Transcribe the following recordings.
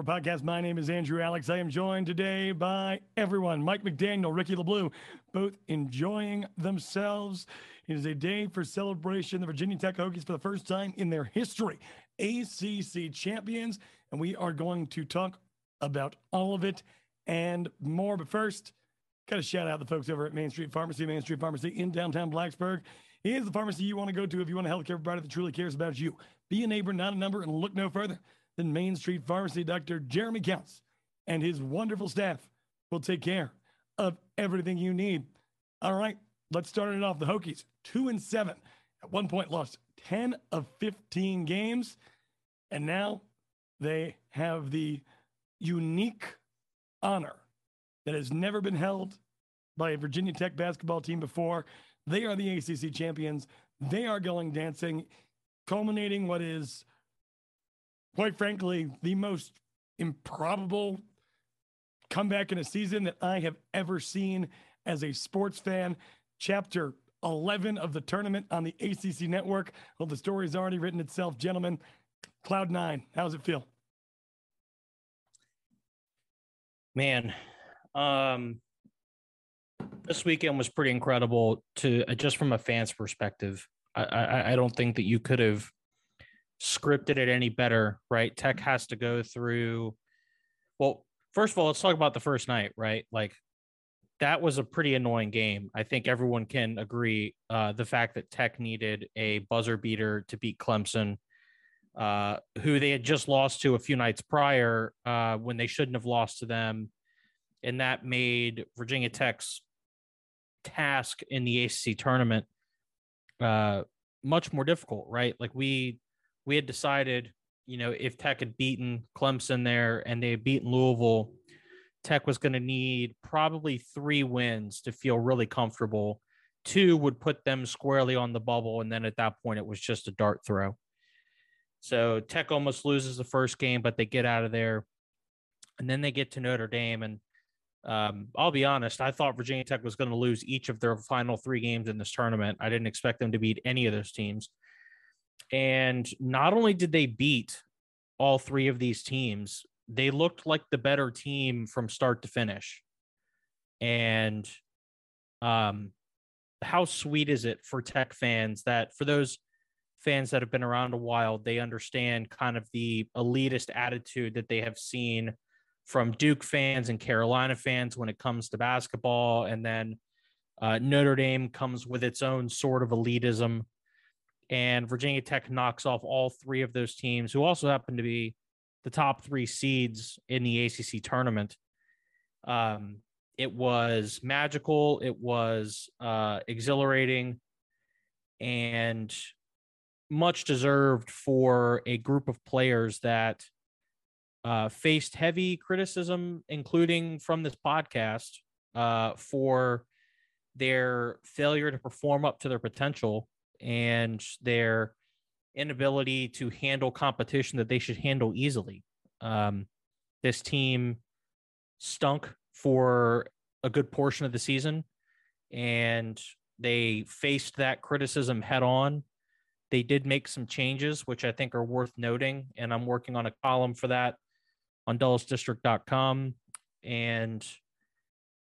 podcast. My name is Andrew Alex. I am joined today by everyone Mike McDaniel, Ricky LeBlue, both enjoying themselves. It is a day for celebration. The Virginia Tech Hokies, for the first time in their history, ACC champions. And we are going to talk about all of it and more. But first, got to shout out the folks over at Main Street Pharmacy, Main Street Pharmacy in downtown Blacksburg. is the pharmacy you want to go to if you want a healthcare provider that truly cares about you. Be a neighbor, not a number, and look no further than Main Street Pharmacy. Dr. Jeremy Counts and his wonderful staff will take care of everything you need. All right, let's start it off. The Hokies, two and seven, at one point lost 10 of 15 games, and now they have the unique honor that has never been held by a Virginia Tech basketball team before. They are the ACC champions. They are going dancing, culminating what is, quite frankly, the most improbable comeback in a season that I have ever seen as a sports fan. Chapter 11 of the tournament on the ACC network. Well, the story's already written itself, gentlemen. Cloud nine, how's it feel? Man, um, this weekend was pretty incredible to uh, just from a fan's perspective. I, I, I don't think that you could have scripted it any better, right? Tech has to go through. Well, first of all, let's talk about the first night, right? Like that was a pretty annoying game. I think everyone can agree. Uh, the fact that Tech needed a buzzer beater to beat Clemson, uh, who they had just lost to a few nights prior uh, when they shouldn't have lost to them. And that made Virginia Tech's task in the ACC tournament uh, much more difficult, right? Like we we had decided, you know, if Tech had beaten Clemson there and they had beaten Louisville, Tech was going to need probably three wins to feel really comfortable. Two would put them squarely on the bubble, and then at that point, it was just a dart throw. So Tech almost loses the first game, but they get out of there, and then they get to Notre Dame, and um, I'll be honest, I thought Virginia Tech was going to lose each of their final three games in this tournament. I didn't expect them to beat any of those teams. And not only did they beat all three of these teams, they looked like the better team from start to finish. And um, how sweet is it for Tech fans that for those fans that have been around a while, they understand kind of the elitist attitude that they have seen from Duke fans and Carolina fans when it comes to basketball. And then uh, Notre Dame comes with its own sort of elitism. And Virginia Tech knocks off all three of those teams, who also happen to be the top three seeds in the ACC tournament. Um, it was magical, it was uh, exhilarating, and much deserved for a group of players that uh, faced heavy criticism, including from this podcast, uh, for their failure to perform up to their potential and their inability to handle competition that they should handle easily. Um, this team stunk for a good portion of the season, and they faced that criticism head on. They did make some changes, which I think are worth noting, and I'm working on a column for that on DallasDistrict.com. and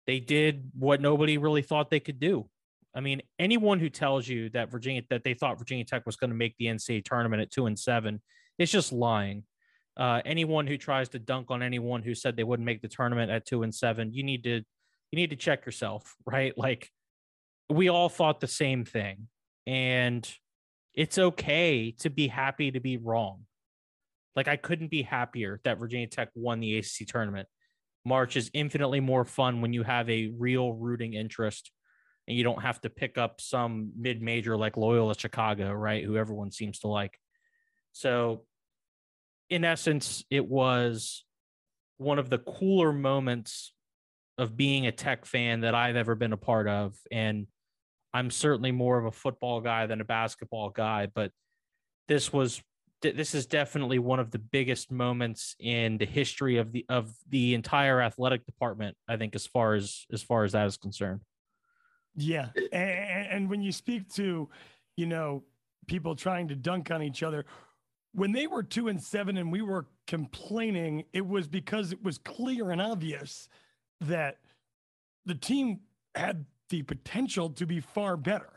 they did what nobody really thought they could do. I mean, anyone who tells you that Virginia that they thought Virginia Tech was going to make the NCAA tournament at two and seven, it's just lying. Uh, anyone who tries to dunk on anyone who said they wouldn't make the tournament at two and seven, you need to you need to check yourself, right? Like we all thought the same thing, and it's okay to be happy to be wrong. Like I couldn't be happier that Virginia Tech won the ACC tournament. March is infinitely more fun when you have a real rooting interest and you don't have to pick up some mid-major like Loyola Chicago, right? Who everyone seems to like. So in essence, it was one of the cooler moments of being a tech fan that I've ever been a part of. And I'm certainly more of a football guy than a basketball guy, but this was this is definitely one of the biggest moments in the history of the of the entire athletic department i think as far as as far as that is concerned yeah and, and when you speak to you know people trying to dunk on each other when they were two and seven and we were complaining, it was because it was clear and obvious that the team had the potential to be far better.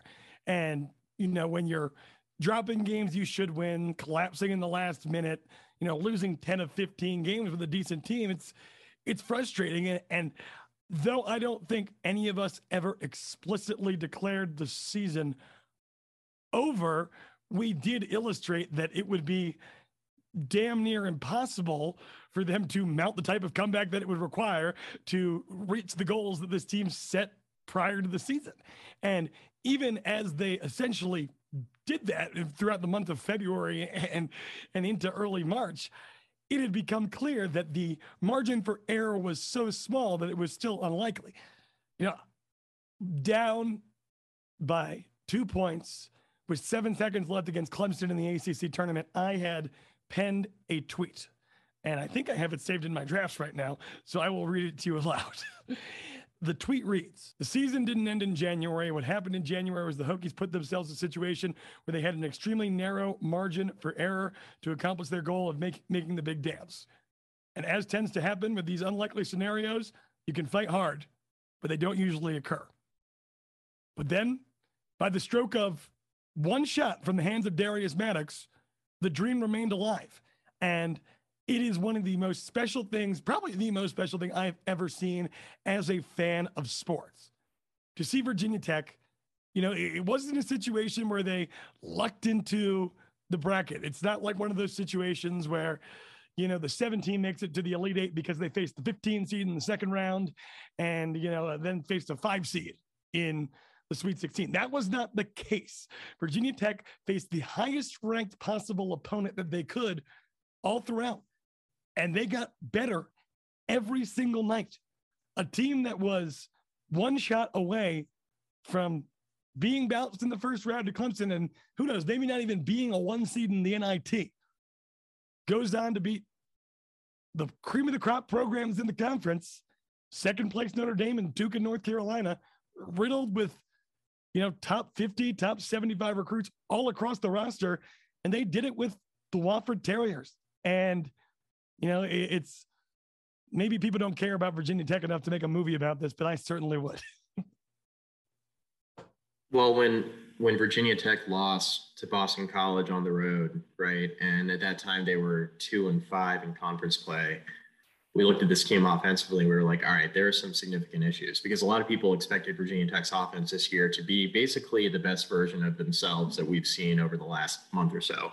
And, you know, when you're dropping games you should win, collapsing in the last minute, you know, losing 10 of 15 games with a decent team, it's it's frustrating. And, and though I don't think any of us ever explicitly declared the season over, we did illustrate that it would be damn near impossible for them to mount the type of comeback that it would require to reach the goals that this team set prior to the season. And even as they essentially did that throughout the month of February and and into early March, it had become clear that the margin for error was so small that it was still unlikely. You know, down by two points with seven seconds left against Clemson in the ACC tournament, I had penned a tweet. And I think I have it saved in my drafts right now. So I will read it to you aloud. The tweet reads The season didn't end in January. What happened in January was the Hokies put themselves in a situation where they had an extremely narrow margin for error to accomplish their goal of make, making the big dance. And as tends to happen with these unlikely scenarios, you can fight hard, but they don't usually occur. But then, by the stroke of one shot from the hands of Darius Maddox, the dream remained alive. And it is one of the most special things, probably the most special thing I've ever seen as a fan of sports. To see Virginia Tech, you know, it wasn't a situation where they lucked into the bracket. It's not like one of those situations where, you know, the 17 makes it to the Elite Eight because they faced the 15 seed in the second round and, you know, then faced a five seed in the Sweet 16. That was not the case. Virginia Tech faced the highest ranked possible opponent that they could all throughout, and they got better every single night. A team that was one shot away from being bounced in the first round to Clemson, and who knows, maybe not even being a one seed in the NIT, goes on to beat the cream of the crop programs in the conference, second place Notre Dame and Duke and North Carolina, riddled with you know, top 50, top 75 recruits all across the roster. And they did it with the Wofford Terriers. And, you know, it, it's maybe people don't care about Virginia Tech enough to make a movie about this, but I certainly would. well, when when Virginia Tech lost to Boston College on the road, right? And at that time they were two and five in conference play we looked at this team offensively. We were like, all right, there are some significant issues because a lot of people expected Virginia Tech's offense this year to be basically the best version of themselves that we've seen over the last month or so,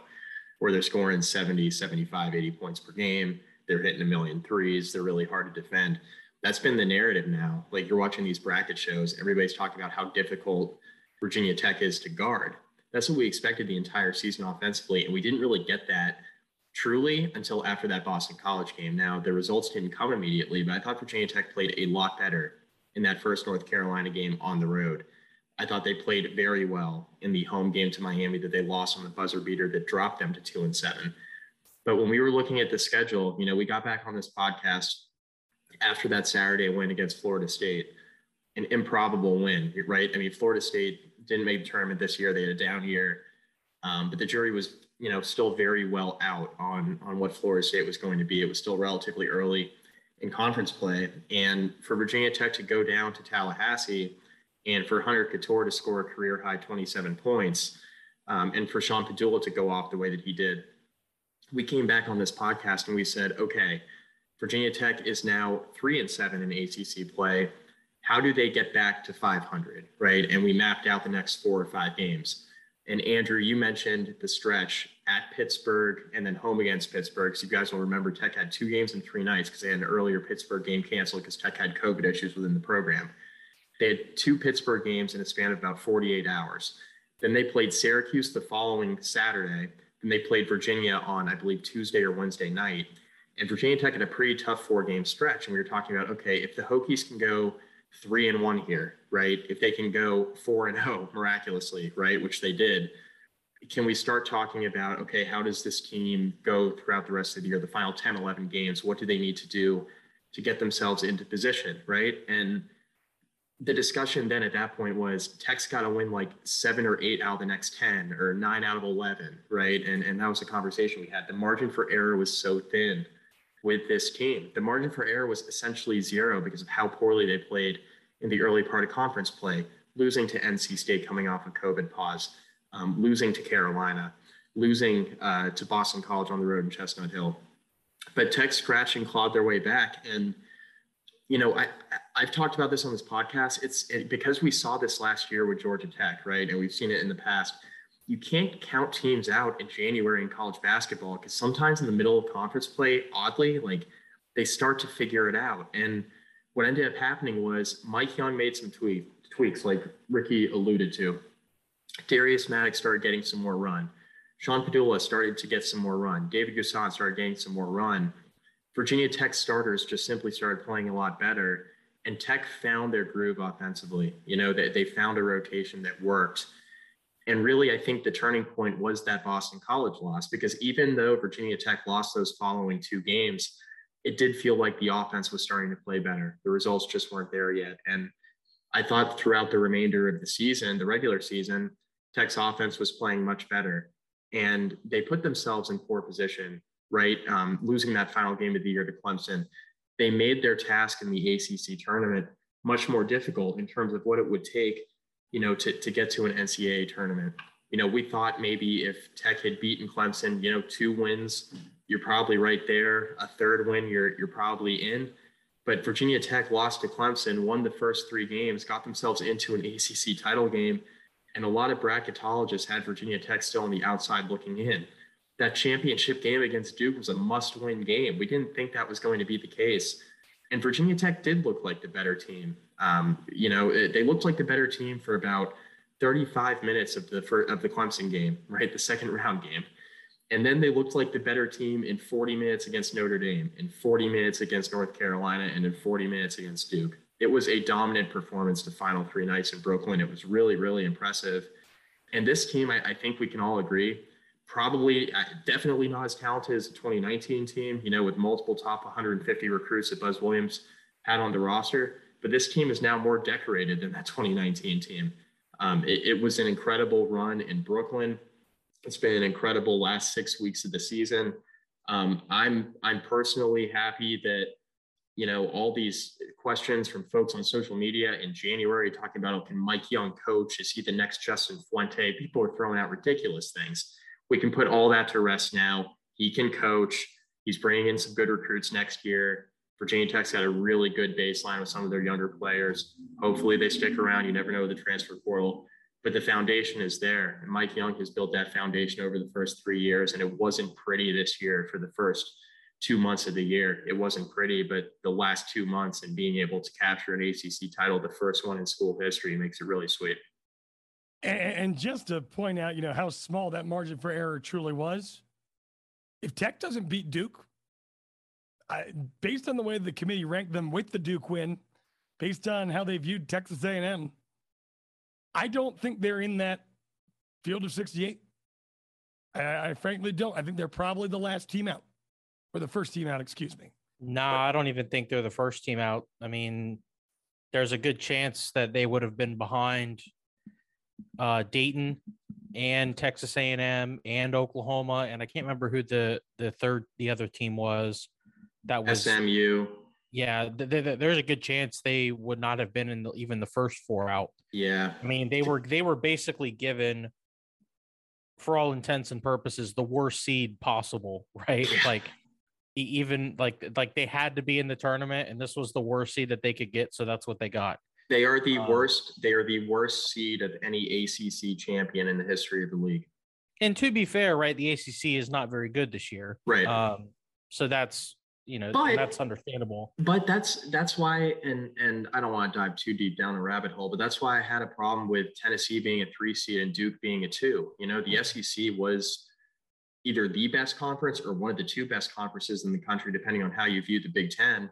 where they're scoring 70, 75, 80 points per game. They're hitting a million threes. They're really hard to defend. That's been the narrative now. Like you're watching these bracket shows, everybody's talking about how difficult Virginia Tech is to guard. That's what we expected the entire season offensively. And we didn't really get that truly until after that Boston College game. Now, the results didn't come immediately, but I thought Virginia Tech played a lot better in that first North Carolina game on the road. I thought they played very well in the home game to Miami that they lost on the buzzer beater that dropped them to two and seven. But when we were looking at the schedule, you know, we got back on this podcast after that Saturday win against Florida State, an improbable win, right? I mean, Florida State didn't make the tournament this year; they had a down year, um, but the jury was you know, still very well out on on what Florida State was going to be. It was still relatively early in conference play, and for Virginia Tech to go down to Tallahassee, and for Hunter Cattoor to score a career high 27 points, um, and for Sean Pedulla to go off the way that he did, we came back on this podcast and we said, okay, Virginia Tech is now three and seven in ACC play. How do they get back to 500, right? And we mapped out the next four or five games. And Andrew, you mentioned the stretch at Pittsburgh and then home against Pittsburgh. So you guys will remember Tech had two games in three nights because they had an earlier Pittsburgh game canceled because Tech had COVID issues within the program. They had two Pittsburgh games in a span of about 48 hours. Then they played Syracuse the following Saturday. Then they played Virginia on, I believe, Tuesday or Wednesday night. And Virginia Tech had a pretty tough four game stretch. And we were talking about, okay, if the Hokies can go three and one here, right? If they can go four and oh miraculously, right, which they did, can we start talking about okay, how does this team go throughout the rest of the year, the final 10, 11 games? What do they need to do to get themselves into position, right? And the discussion then at that point was Tech's got to win like seven or eight out of the next 10 or nine out of 11, right? And, and that was a conversation we had. The margin for error was so thin with this team. The margin for error was essentially zero because of how poorly they played in the early part of conference play, losing to NC State coming off of COVID pause, um, losing to Carolina, losing uh, to Boston College on the road in Chestnut Hill. But Tech scratched and clawed their way back. And you know, I I've talked about this on this podcast. It's it, because we saw this last year with Georgia Tech, right? And we've seen it in the past. You can't count teams out in January in college basketball because sometimes in the middle of conference play, oddly, like they start to figure it out. And what ended up happening was Mike Young made some tweak, tweaks, like Ricky alluded to. Darius Maddox started getting some more run. Sean Pedulla started to get some more run. David N'Guessan started getting some more run. Virginia Tech starters just simply started playing a lot better. And Tech found their groove offensively. You know, they, they found a rotation that worked. And really, I think the turning point was that Boston College loss, because even though Virginia Tech lost those following two games, it did feel like the offense was starting to play better. The results just weren't there yet. And I thought throughout the remainder of the season, the regular season, Tech's offense was playing much better. And they put themselves in poor position right? Um, losing that final game of the year to Clemson, they made their task in the ACC tournament much more difficult in terms of what it would take, you know, to, to get to an NCAA tournament. You know, we thought maybe if Tech had beaten Clemson, you know, two wins, you're probably right there. A third win, you're you're probably in. But Virginia Tech lost to Clemson, won the first three games, got themselves into an ACC title game, and a lot of bracketologists had Virginia Tech still on the outside looking in that championship game against Duke was a must win game. We didn't think that was going to be the case. And Virginia Tech did look like the better team. Um, you know, it, they looked like the better team for about 35 minutes of the first, of the Clemson game, right? The second round game. And then they looked like the better team in 40 minutes against Notre Dame, in 40 minutes against North Carolina, and in 40 minutes against Duke. It was a dominant performance the final three nights in Brooklyn. It was really, really impressive. And this team, I, I think we can all agree, probably uh, definitely not as talented as the 2019 team, you know, with multiple top 150 recruits that Buzz Williams had on the roster. But this team is now more decorated than that 2019 team. Um, it, it, was an incredible run in Brooklyn. It's been an incredible last six weeks of the season. Um, I'm I'm personally happy that you know all these questions from folks on social media in January talking about oh, can Mike Young coach? Is he the next Justin Fuente? People are throwing out ridiculous things we can put all that to rest now. He can coach. He's bringing in some good recruits next year. Virginia Tech's got a really good baseline with some of their younger players. Hopefully they stick around. You never know the transfer portal, but the foundation is there. And Mike Young has built that foundation over the first three years, and it wasn't pretty this year for the first two months of the year. It wasn't pretty, but the last two months and being able to capture an ACC title, the first one in school history, makes it really sweet. And just to point out, you know, how small that margin for error truly was. If Tech doesn't beat Duke, I, based on the way the committee ranked them with the Duke win, based on how they viewed Texas A&M, I don't think they're in that field of 68. I, I frankly don't. I think they're probably the last team out, or the first team out. Excuse me. No, I don't even think they're the first team out. I mean, there's a good chance that they would have been behind uh, Dayton and Texas A&M and Oklahoma, and I can't remember who the the third the other team was. That was SMU. Yeah, th- th- there's a good chance they would not have been in the, even the first four out. Yeah, I mean they were they were basically given, for all intents and purposes, the worst seed possible, right? Yeah. Like even like like they had to be in the tournament, and this was the worst seed that they could get, so that's what they got. They are the um, worst. They are the worst seed of any ACC champion in the history of the league. And to be fair, right, the ACC is not very good this year. Right. Um, so that's you know but, that's understandable. But that's that's why, and and I don't want to dive too deep down the rabbit hole, but that's why I had a problem with Tennessee being a three seed and Duke being a two. You know, the SEC was either the best conference or one of the two best conferences in the country, depending on how you view the Big Ten.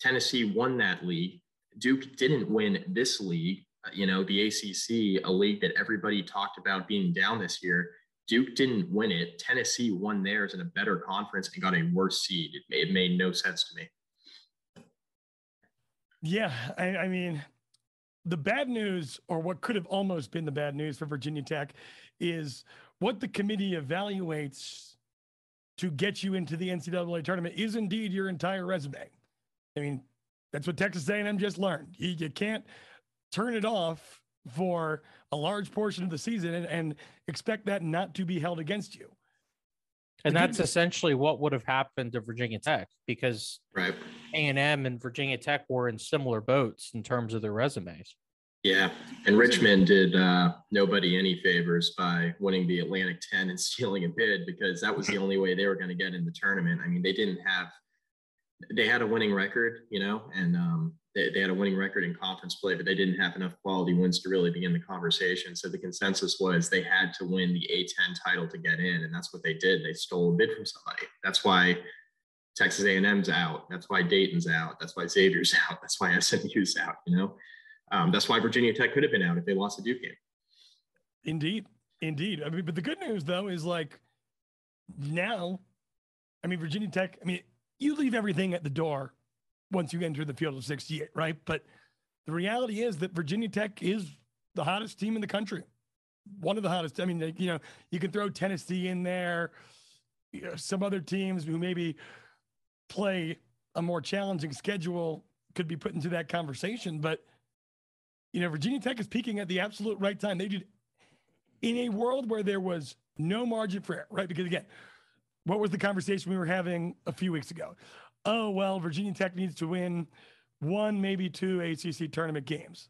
Tennessee won that league. Duke didn't win this league, uh, you know, the ACC, a league that everybody talked about being down this year. Duke didn't win it. Tennessee won theirs in a better conference and got a worse seed. It made, it made no sense to me. Yeah, I, I mean, the bad news, or what could have almost been the bad news for Virginia Tech, is what the committee evaluates to get you into the NCAA tournament is indeed your entire resume. I mean, that's what Texas A&M just learned. You, you can't turn it off for a large portion of the season and, and expect that not to be held against you. And that's essentially what would have happened to Virginia Tech because Right. A&M and Virginia Tech were in similar boats in terms of their resumes. Yeah. And Richmond did uh, nobody any favors by winning the Atlantic 10 and stealing a bid because that was the only way they were going to get in the tournament. I mean, they didn't have, they had a winning record, you know, and um, they, they had a winning record in conference play, but they didn't have enough quality wins to really begin the conversation. So the consensus was they had to win the A10 title to get in, and that's what they did. They stole a bid from somebody. That's why Texas A&M's out. That's why Dayton's out. That's why Xavier's out. That's why SMU's out. You know, um, that's why Virginia Tech could have been out if they lost the Duke game. Indeed, indeed. I mean, but the good news though is like now, I mean, Virginia Tech. I mean, you leave everything at the door once you enter the field of 68, right? But the reality is that Virginia Tech is the hottest team in the country. One of the hottest. I mean, you know, you can throw Tennessee in there, you know, some other teams who maybe play a more challenging schedule could be put into that conversation. But, you know, Virginia Tech is peaking at the absolute right time. They did in a world where there was no margin for error, right? Because again, what was the conversation we were having a few weeks ago? oh, well, Virginia Tech needs to win one, maybe two ACC tournament games.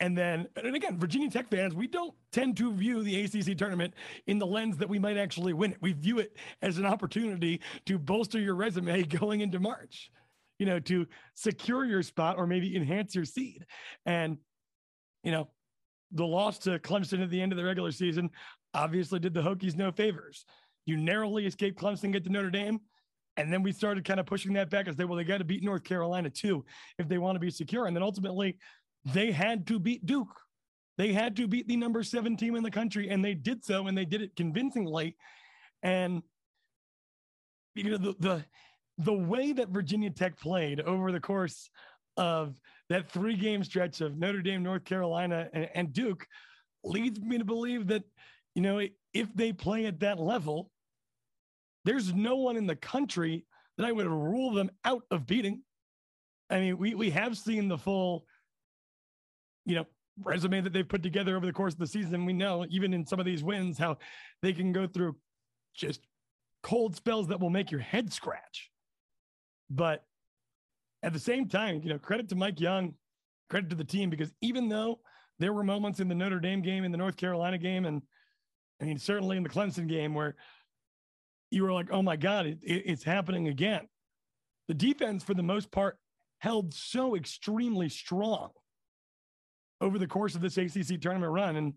And then, and again, Virginia Tech fans, we don't tend to view the ACC tournament in the lens that we might actually win it. We view it as an opportunity to bolster your resume going into March, you know, to secure your spot or maybe enhance your seed. And, you know, the loss to Clemson at the end of the regular season obviously did the Hokies no favors. You narrowly escaped Clemson, get to Notre Dame. And then we started kind of pushing that back as they, well, they got to beat North Carolina too if they want to be secure. And then ultimately, they had to beat Duke. They had to beat the number seven team in the country, and they did so, and they did it convincingly. And you know the the the way that Virginia Tech played over the course of that three game stretch of Notre Dame, North Carolina, and, and Duke leads me to believe that you know if they play at that level, there's no one in the country that I would rule them out of beating. I mean, we we have seen the full, you know, resume that they've put together over the course of the season. We know even in some of these wins how they can go through just cold spells that will make your head scratch. But at the same time, you know, credit to Mike Young, credit to the team because even though there were moments in the Notre Dame game, in the North Carolina game, and I mean certainly in the Clemson game where you were like, oh my God, it, it, it's happening again. The defense, for the most part, held so extremely strong over the course of this ACC tournament run. And,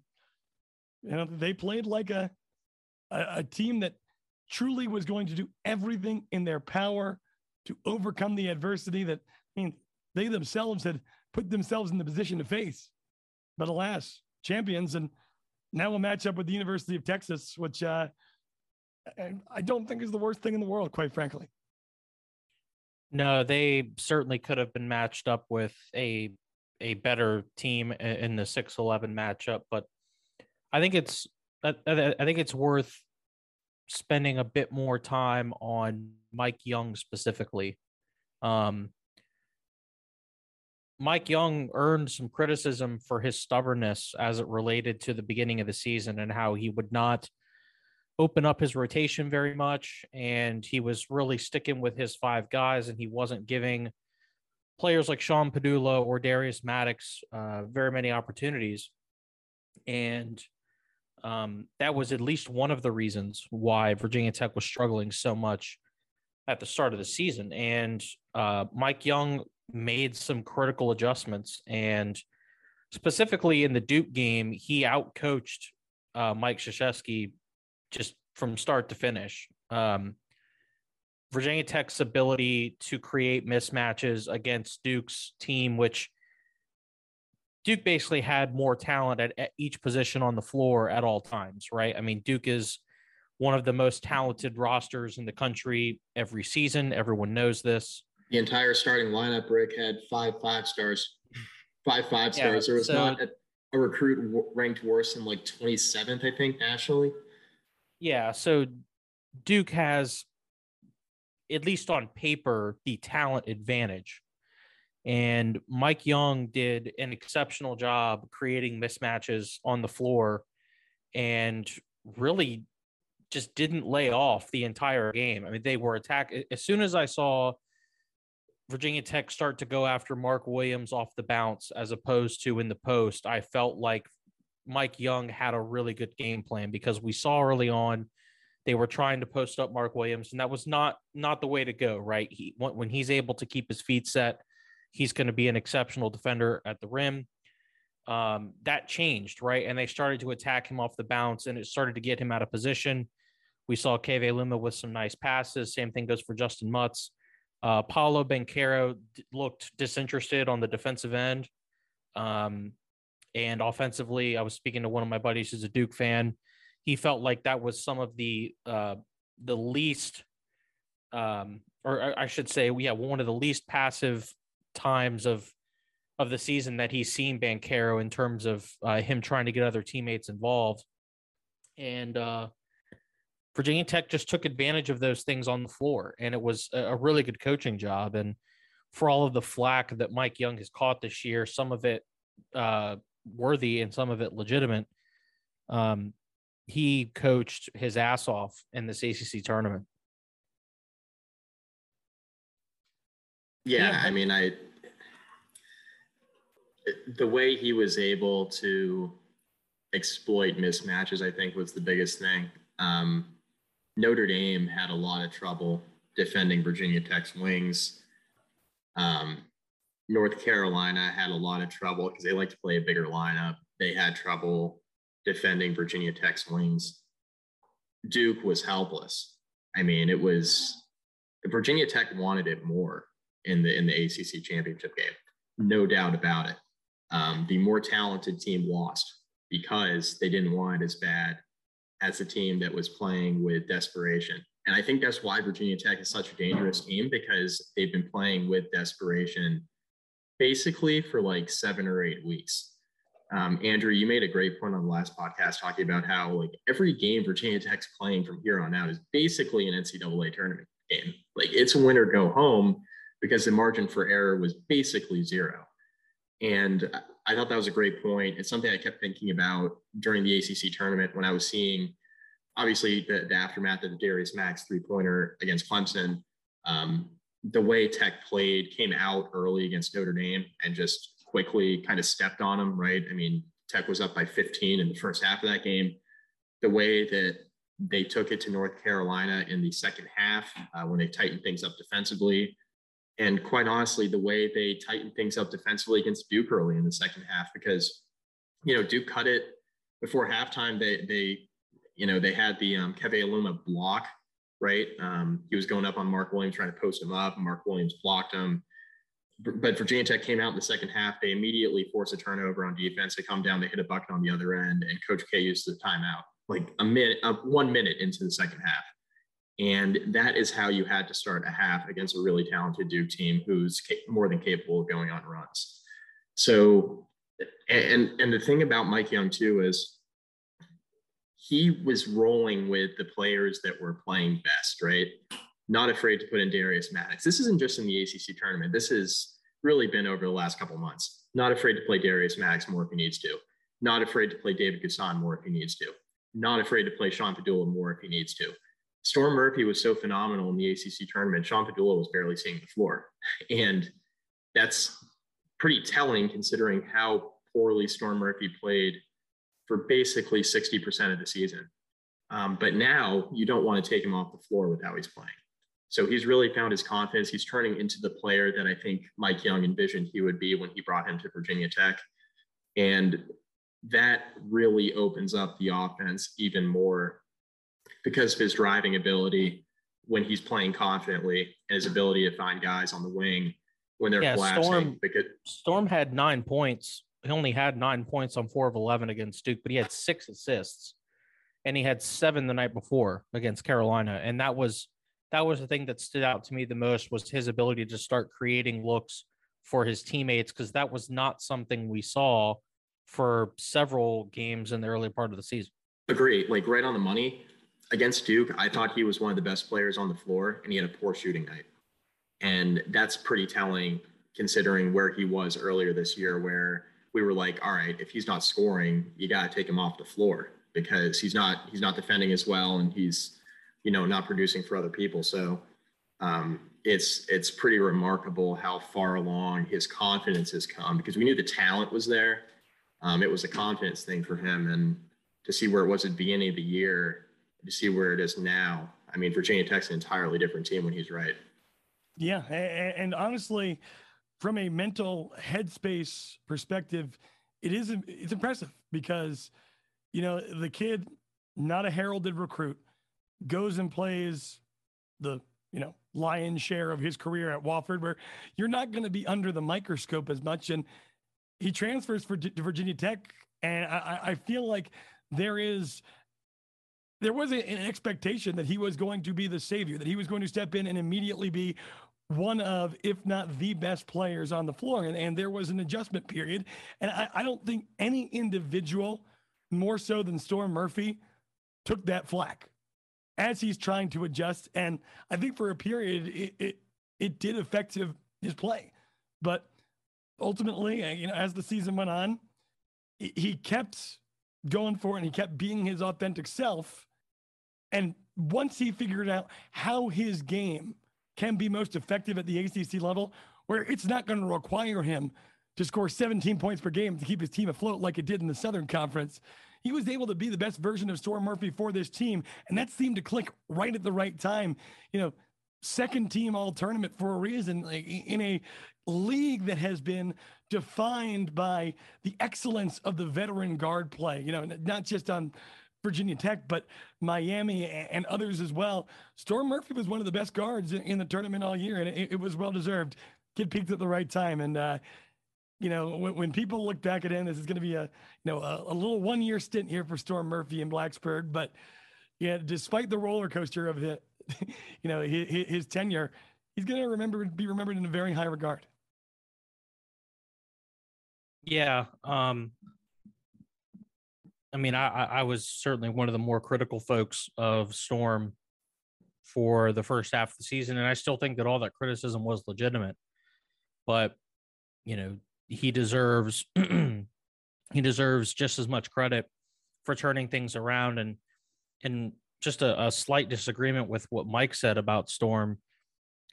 you know, they played like a, a, a team that truly was going to do everything in their power to overcome the adversity that, I mean, they themselves had put themselves in the position to face. But alas, champions. And now we'll match up with the University of Texas, which, uh, I don't think is the worst thing in the world, quite frankly. No, they certainly could have been matched up with a a better team in the 6-11 matchup, but I think it's I, I think it's worth spending a bit more time on Mike Young specifically. Um, Mike Young earned some criticism for his stubbornness as it related to the beginning of the season and how he would not open up his rotation very much, and he was really sticking with his five guys, and he wasn't giving players like Sean Pedulla or Darius Maddox uh, very many opportunities. And um, that was at least one of the reasons why Virginia Tech was struggling so much at the start of the season. And uh, Mike Young made some critical adjustments. And specifically in the Duke game, he outcoached uh, Mike Krzyzewski just from start to finish. Um, Virginia Tech's ability to create mismatches against Duke's team, which Duke basically had more talent at, at, each position on the floor at all times, right? I mean, Duke is one of the most talented rosters in the country every season. Everyone knows this. The entire starting lineup, Rick, had five five stars five five Yeah, stars. there was so- not a, a recruit ranked worse than like 27th, I think, nationally. Yeah, so Duke has, at least on paper, the talent advantage. And Mike Young did an exceptional job creating mismatches on the floor and really just didn't lay off the entire game. I mean, they were attack as soon as I saw Virginia Tech start to go after Mark Williams off the bounce as opposed to in the post, I felt like Mike Young had a really good game plan because we saw early on they were trying to post up Mark Williams, and that was not not the way to go. Right, he when he's able to keep his feet set, he's going to be an exceptional defender at the rim. Um, that changed, right, and they started to attack him off the bounce, and it started to get him out of position. We saw Keve Aluma with some nice passes. Same thing goes for Justin Mutts. Uh, Paolo Banchero d- looked disinterested on the defensive end. Um, and offensively, I was speaking to one of my buddies who's a Duke fan. He felt like that was some of the uh, the least, um, or I- should say, we yeah, one of the least passive times of of the season that he's seen Banchero in terms of uh, him trying to get other teammates involved. And uh, Virginia Tech just took advantage of those things on the floor, and it was a really good coaching job. And for all of the flack that Mike Young has caught this year, some of it uh, worthy and some of it legitimate. Um, he coached his ass off in this ACC tournament. Yeah, Yeah. I mean, I the way he was able to exploit mismatches, I think, was the biggest thing. Um, Notre Dame had a lot of trouble defending Virginia Tech's wings. Um, North Carolina had a lot of trouble because they like to play a bigger lineup. They had trouble defending Virginia Tech's wings. Duke was helpless. I mean, it was Virginia Tech wanted it more in the in the ACC championship game, no doubt about it. Um, the more talented team lost because they didn't want it as bad as the team that was playing with desperation. And I think that's why Virginia Tech is such a dangerous team because they've been playing with desperation basically for like seven or eight weeks. Um, Andrew, you made a great point on the last podcast talking about how like every game Virginia Tech's playing from here on out is basically an NCAA tournament game. Like it's win or go home because the margin for error was basically zero. And I thought that was a great point. It's something I kept thinking about during the ACC tournament when I was seeing, obviously, the, the aftermath of the Darius Max three pointer against Clemson. Um, the way Tech played came out early against Notre Dame and just quickly kind of stepped on them, right? I mean, Tech was up by 15 in the first half of that game. The way that they took it to North Carolina in the second half uh, when they tightened things up defensively. And quite honestly, the way they tightened things up defensively against Duke early in the second half, because, you know, Duke cut it before halftime. They, they, you know, they had the um, Keve Aluma block, right? Um, he was going up on Mark Williams, trying to post him up. Mark Williams blocked him. But Virginia Tech came out in the second half. They immediately forced a turnover on defense. They come down, they hit a bucket on the other end, and Coach K used the timeout like a minute, uh, one minute into the second half. And that is how you had to start a half against a really talented Duke team who's more than capable of going on runs. So, and and the thing about Mike Young too is he was rolling with the players that were playing best, right? Not afraid to put in Darius Maddox. This isn't just in the ACC tournament. This has really been over the last couple months. Not afraid to play Darius Maddox more if he needs to. Not afraid to play David N'Guessan more if he needs to. Not afraid to play Sean Pedulla more if he needs to. Storm Murphy was so phenomenal in the ACC tournament. Sean Pedulla was barely seeing the floor. And that's pretty telling considering how poorly Storm Murphy played for basically 60% of the season. Um, but now you don't want to take him off the floor with how he's playing. So he's really found his confidence. He's turning into the player that I think Mike Young envisioned he would be when he brought him to Virginia Tech. And that really opens up the offense even more because of his driving ability when he's playing confidently and his ability to find guys on the wing when they're Yeah, collapsing. Storm- because Storm had nine points. He only had nine points on four of 11 against Duke, but he had six assists and he had seven the night before against Carolina. And that was, that was the thing that stood out to me the most was his ability to start creating looks for his teammates because that was not something we saw for several games in the early part of the season. Agree. Like right on the money against Duke, I thought he was one of the best players on the floor and he had a poor shooting night. And that's pretty telling considering where he was earlier this year, where we were like, all right, if he's not scoring, you got to take him off the floor because he's not he's not defending as well and he's you know not producing for other people. So um, it's it's pretty remarkable how far along his confidence has come because we knew the talent was there. Um, it was a confidence thing for him, and to see where it was at the beginning of the year, to see where it is now. I mean, Virginia Tech's an entirely different team when he's right. Yeah, and, and honestly, from a mental headspace perspective, it is it's impressive because you know the kid, not a heralded recruit, goes and plays the you know lion's share of his career at Wofford, where you're not going to be under the microscope as much, and he transfers for to Virginia Tech, and I, I feel like there is there was an expectation that he was going to be the savior, that he was going to step in and immediately be one of, if not the best players on the floor. And, and there was an adjustment period. And I, I don't think any individual, more so than Storm Murphy, took that flack as he's trying to adjust. And I think for a period, it, it, it did affect his play. But ultimately, uh, you know, as the season went on, he kept going for it and he kept being his authentic self. And once he figured out how his game – can be most effective at the ACC level, where it's not going to require him to score 17 points per game to keep his team afloat like it did in the Southern Conference. He was able to be the best version of Storm Murphy for this team, and that seemed to click right at the right time. You know, second team all tournament for a reason, like in a league that has been defined by the excellence of the veteran guard play, you know, not just on Virginia Tech, but Miami and others as well. Storm Murphy was one of the best guards in the tournament all year, and it, it was well deserved. Kid peaked at the right time, and uh, you know when, when, people look back at him, this is going to be a you know a, a little one year stint here for Storm Murphy in Blacksburg. But yeah, despite the roller coaster of it, you know his, his tenure, he's going to remember be remembered in a very high regard. Yeah, um, I mean, I, I was certainly one of the more critical folks of Storm for the first half of the season, and I still think that all that criticism was legitimate. But you know, he deserves he deserves just as much credit for turning things around and and just a, a slight disagreement with what Mike said about Storm.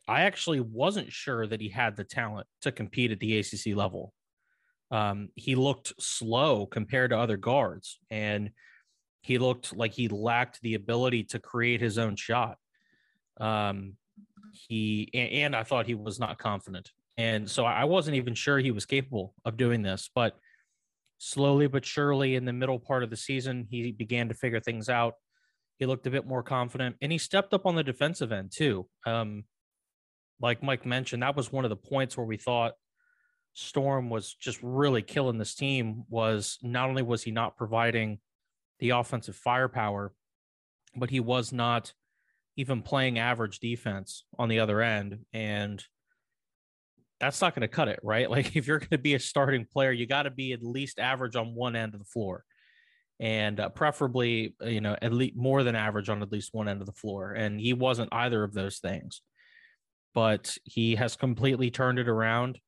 I actually wasn't sure that he had the talent to compete at the ACC level um, he looked slow compared to other guards, and he looked like he lacked the ability to create his own shot. Um, he and, and I thought he was not confident, and so I wasn't even sure he was capable of doing this. But slowly but surely, in the middle part of the season, he began to figure things out. He looked a bit more confident, and he stepped up on the defensive end too. Um, like Mike mentioned, that was one of the points where we thought Storm was just really killing this team was not only was he not providing the offensive firepower, but he was not even playing average defense on the other end. And that's not going to cut it, right? Like if you're going to be a starting player, you got to be at least average on one end of the floor and uh, preferably, uh, you know, at least more than average on at least one end of the floor. And he wasn't either of those things, but he has completely turned it around.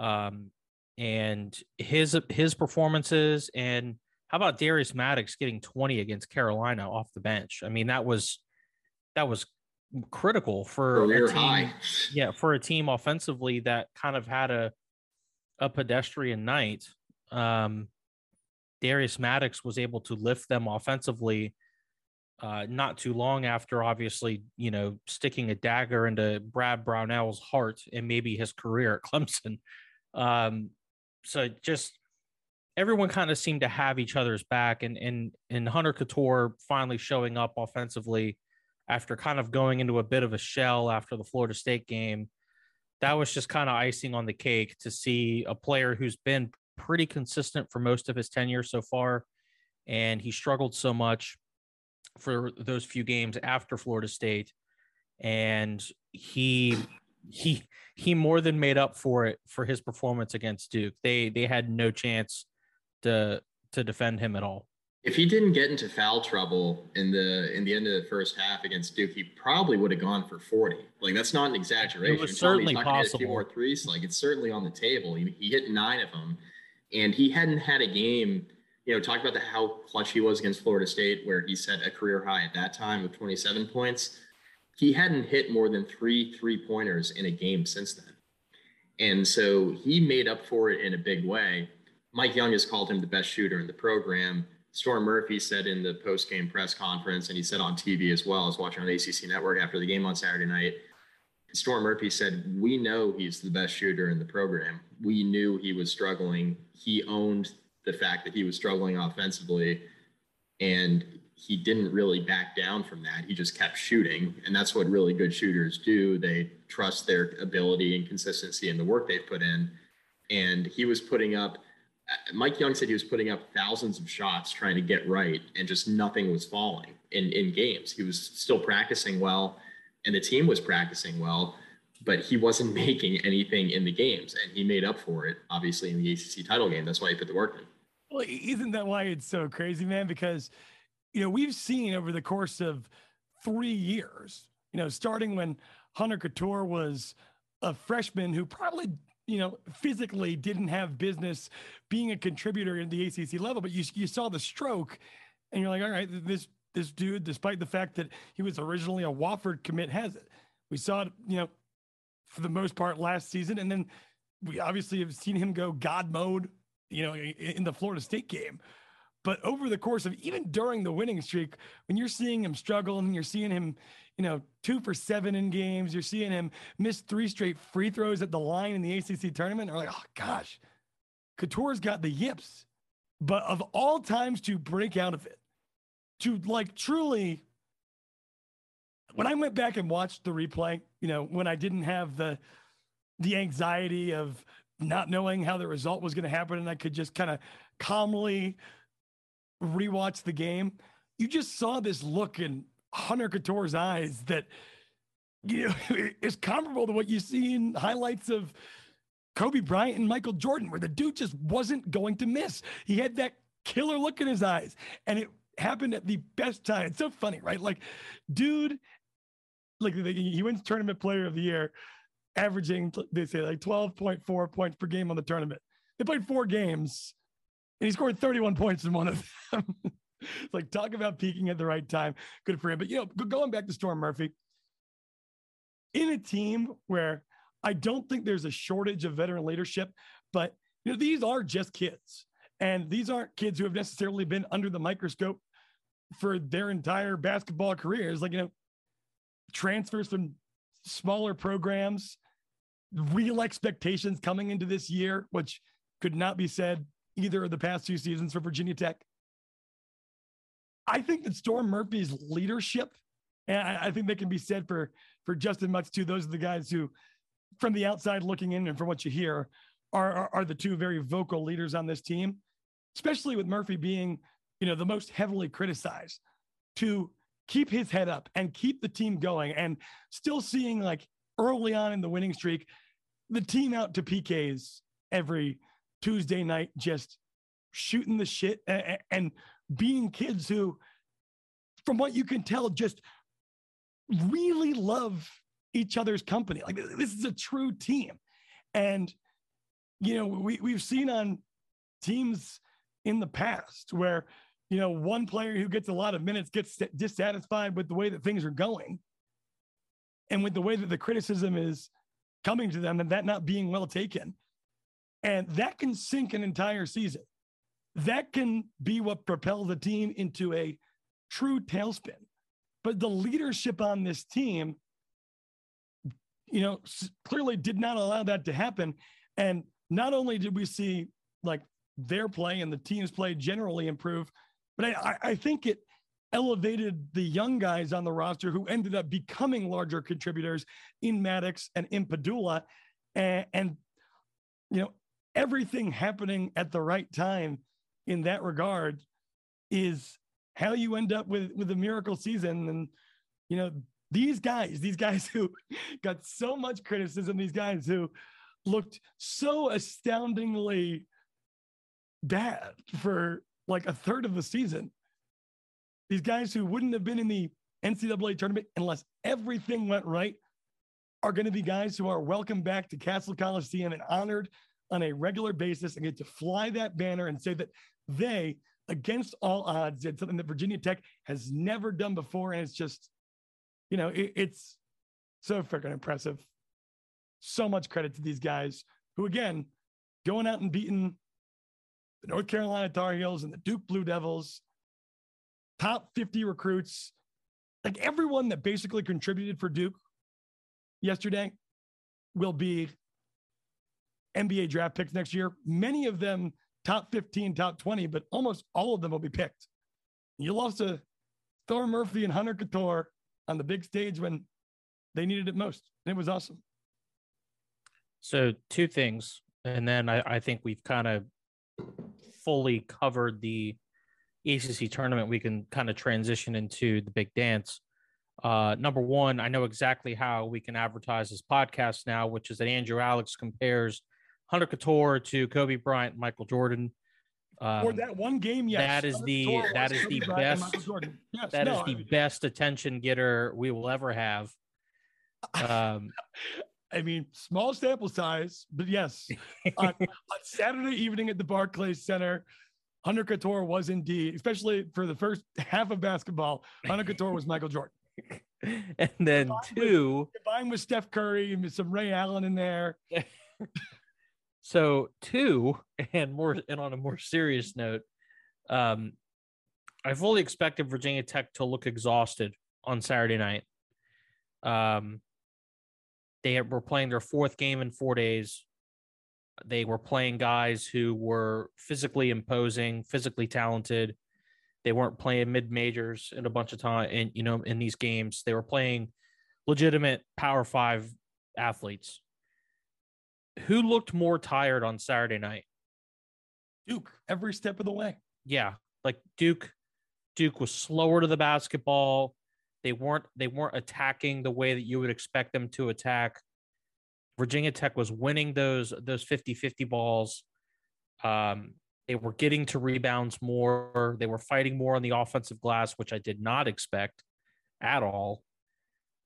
Um, and his his performances and how about Darius Maddox getting 20 against Carolina off the bench? I mean, that was that was critical for a team, high. yeah, for a team offensively that kind of had a a pedestrian night. Um, Darius Maddox was able to lift them offensively uh, not too long after, obviously, you know, sticking a dagger into Brad Brownell's heart and maybe his career at Clemson. Um, so just everyone kind of seemed to have each other's back, and and and Hunter Cattoor finally showing up offensively after kind of going into a bit of a shell after the Florida State game. That was just kind of icing on the cake to see a player who's been pretty consistent for most of his tenure so far, and he struggled so much for those few games after Florida State, and he he he more than made up for it for his performance against Duke. They they had no chance to to defend him at all. If he didn't get into foul trouble in the in the end of the first half against Duke, he probably would have gone for 40. Like that's not an exaggeration. It was certainly possible. A few more threes, like it's certainly on the table. He, he hit nine of them, and he hadn't had a game. You know, talk about the how clutch he was against Florida State, where he set a career high at that time with 27 points. He hadn't hit more than three three pointers in a game since then, and so he made up for it in a big way. Mike Young has called him the best shooter in the program. Storm Murphy said in the post game press conference, and he said on TV as well, I was watching on ACC Network after the game on Saturday night. Storm Murphy said, We know he's the best shooter in the program. We knew he was struggling. He owned the fact that he was struggling offensively, and he didn't really back down from that. He just kept shooting. And that's what really good shooters do. They trust their ability and consistency in the work they've put in. And he was putting up uh, Mike Young said he was putting up thousands of shots trying to get right, and just nothing was falling in, in games. He was still practicing well, and the team was practicing well, but he wasn't making anything in the games, and he made up for it, obviously, in the ACC title game. That's why he put the work in. Well, isn't that why it's so crazy, man? Because, you know, we've seen over the course of three years, you know, starting when Hunter Cattoor was a freshman who probably you know, physically didn't have business being a contributor in the ACC level, but you you saw the stroke, and you're like, all right, this this dude, despite the fact that he was originally a Wofford commit, has it. We saw it, you know, for the most part last season, and then we obviously have seen him go God mode, you know, in the Florida State game. But over the course of even during the winning streak, when you're seeing him struggle and you're seeing him, you know, two for seven in games, you're seeing him miss three straight free throws at the line in the ACC tournament, are like, oh gosh, Cattoor's got the yips. But of all times to break out of it, to like truly, when I went back and watched the replay, you know, when I didn't have the the anxiety of not knowing how the result was going to happen, and I could just kind of calmly rewatch the game, you just saw this look in Hunter Cattoor's eyes that you know is comparable to what you see in highlights of Kobe Bryant and Michael Jordan, where the dude just wasn't going to miss. He had that killer look in his eyes, and it happened at the best time. It's so funny, right? Like, dude, like he wins tournament player of the year, averaging they say like 12.4 points per game on the tournament. They played four games and he scored 31 points in one of them. it's like talk about peaking at the right time. Good for him. But you know, going back to Storm Murphy, in a team where I don't think there's a shortage of veteran leadership, but you know, these are just kids. And these aren't kids who have necessarily been under the microscope for their entire basketball careers. Like, you know, transfers from smaller programs, real expectations coming into this year, which could not be said either of the past two seasons for Virginia Tech. I think that Storm Murphy's leadership, and I, think that can be said for for Justyn Mutts too. Those are the guys who, from the outside looking in and from what you hear, are, are, are the two very vocal leaders on this team, especially with Murphy being, you know, the most heavily criticized to keep his head up and keep the team going and still seeing like early on in the winning streak, the team out to PKs every Tuesday night just shooting the shit and, being kids who, from what you can tell, just really love each other's company. Like this is a true team. And, you know, we, we've seen on teams in the past where, you know, one player who gets a lot of minutes gets dissatisfied with the way that things are going and with the way that the criticism is coming to them and that not being well taken. And that can sink an entire season. That can be what propels the team into a true tailspin. But the leadership on this team, you know, clearly did not allow that to happen. And not only did we see like their play and the team's play generally improve, but I, I think it elevated the young guys on the roster who ended up becoming larger contributors in Maddox and in Pedulla. And, and you know, everything happening at the right time in that regard is how you end up with with a miracle season and you know these guys, these guys who got so much criticism, these guys who looked so astoundingly bad for like a third of the season. These guys who wouldn't have been in the NCAA tournament unless everything went right are going to be guys who are welcome back to Cassell Coliseum and honored on a regular basis and get to fly that banner and say that they, against all odds, did something that Virginia Tech has never done before. And it's just, you know, it, it's so freaking impressive. So much credit to these guys who, again, going out and beating the North Carolina Tar Heels and the Duke Blue Devils, top 50 recruits, like everyone that basically contributed for Duke yesterday will be NBA draft picks next year. Many of them top 15, top 20, but almost all of them will be picked. You lost to Storm Murphy and Hunter Cattoor on the big stage when they needed it most. And it was awesome. So, two things. And then I, I think we've kind of fully covered the ACC tournament. We can kind of transition into the big dance. Uh, number one, I know exactly how we can advertise this podcast now, which is that Andrew Alex compares Hunter Cattoor to Kobe Bryant, Michael Jordan. Um, or that one game, yes. That is the that is the best yes, that no, is the I mean, best attention getter we will ever have. Um, I mean, small sample size, but yes, on, on, Saturday evening at the Barclays Center, Hunter Cattoor was indeed, especially for the first half of basketball, Hunter Cattoor was Michael Jordan. And then combined two, with, combined with Steph Curry and some Ray Allen in there. So two, and more, and on a more serious note, um, I fully expected Virginia Tech to look exhausted on Saturday night. Um, they were playing their fourth game in four days. They were playing guys who were physically imposing, physically talented. They weren't playing mid majors in a bunch of time, and you know, in these games, they were playing legitimate Power Five athletes who looked more tired on Saturday night? Duke, every step of the way. Yeah, like Duke. Duke was slower to the basketball. They weren't they weren't attacking the way that you would expect them to attack. Virginia Tech was winning those those 50-50 balls. Um, they were getting to rebounds more. They were fighting more on the offensive glass, which I did not expect at all.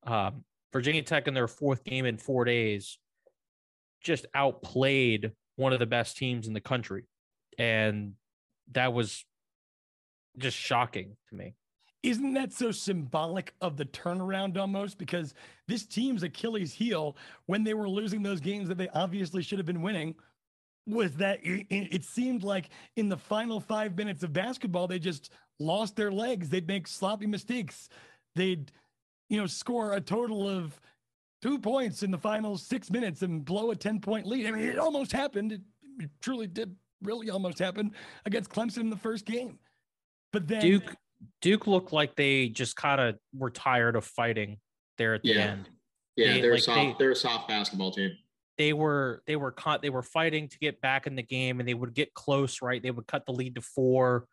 Um, Virginia Tech in their fourth game in four days just outplayed one of the best teams in the country. And that was just shocking to me. Isn't that so symbolic of the turnaround almost? Because this team's Achilles heel when they were losing those games that they obviously should have been winning was that it, seemed like in the final five minutes of basketball, they just lost their legs. They'd make sloppy mistakes. They'd, you know, score a total of two points in the final six minutes and blow a 10 point lead. I mean, it almost happened. It, it truly did really almost happen against Clemson in the first game. But then Duke Duke looked like they just kind of were tired of fighting there at the yeah. end. Yeah, they, are like soft. They, they're a soft basketball team. They were they were caught. They were fighting to get back in the game, and they would get close. Right, they would cut the lead to four.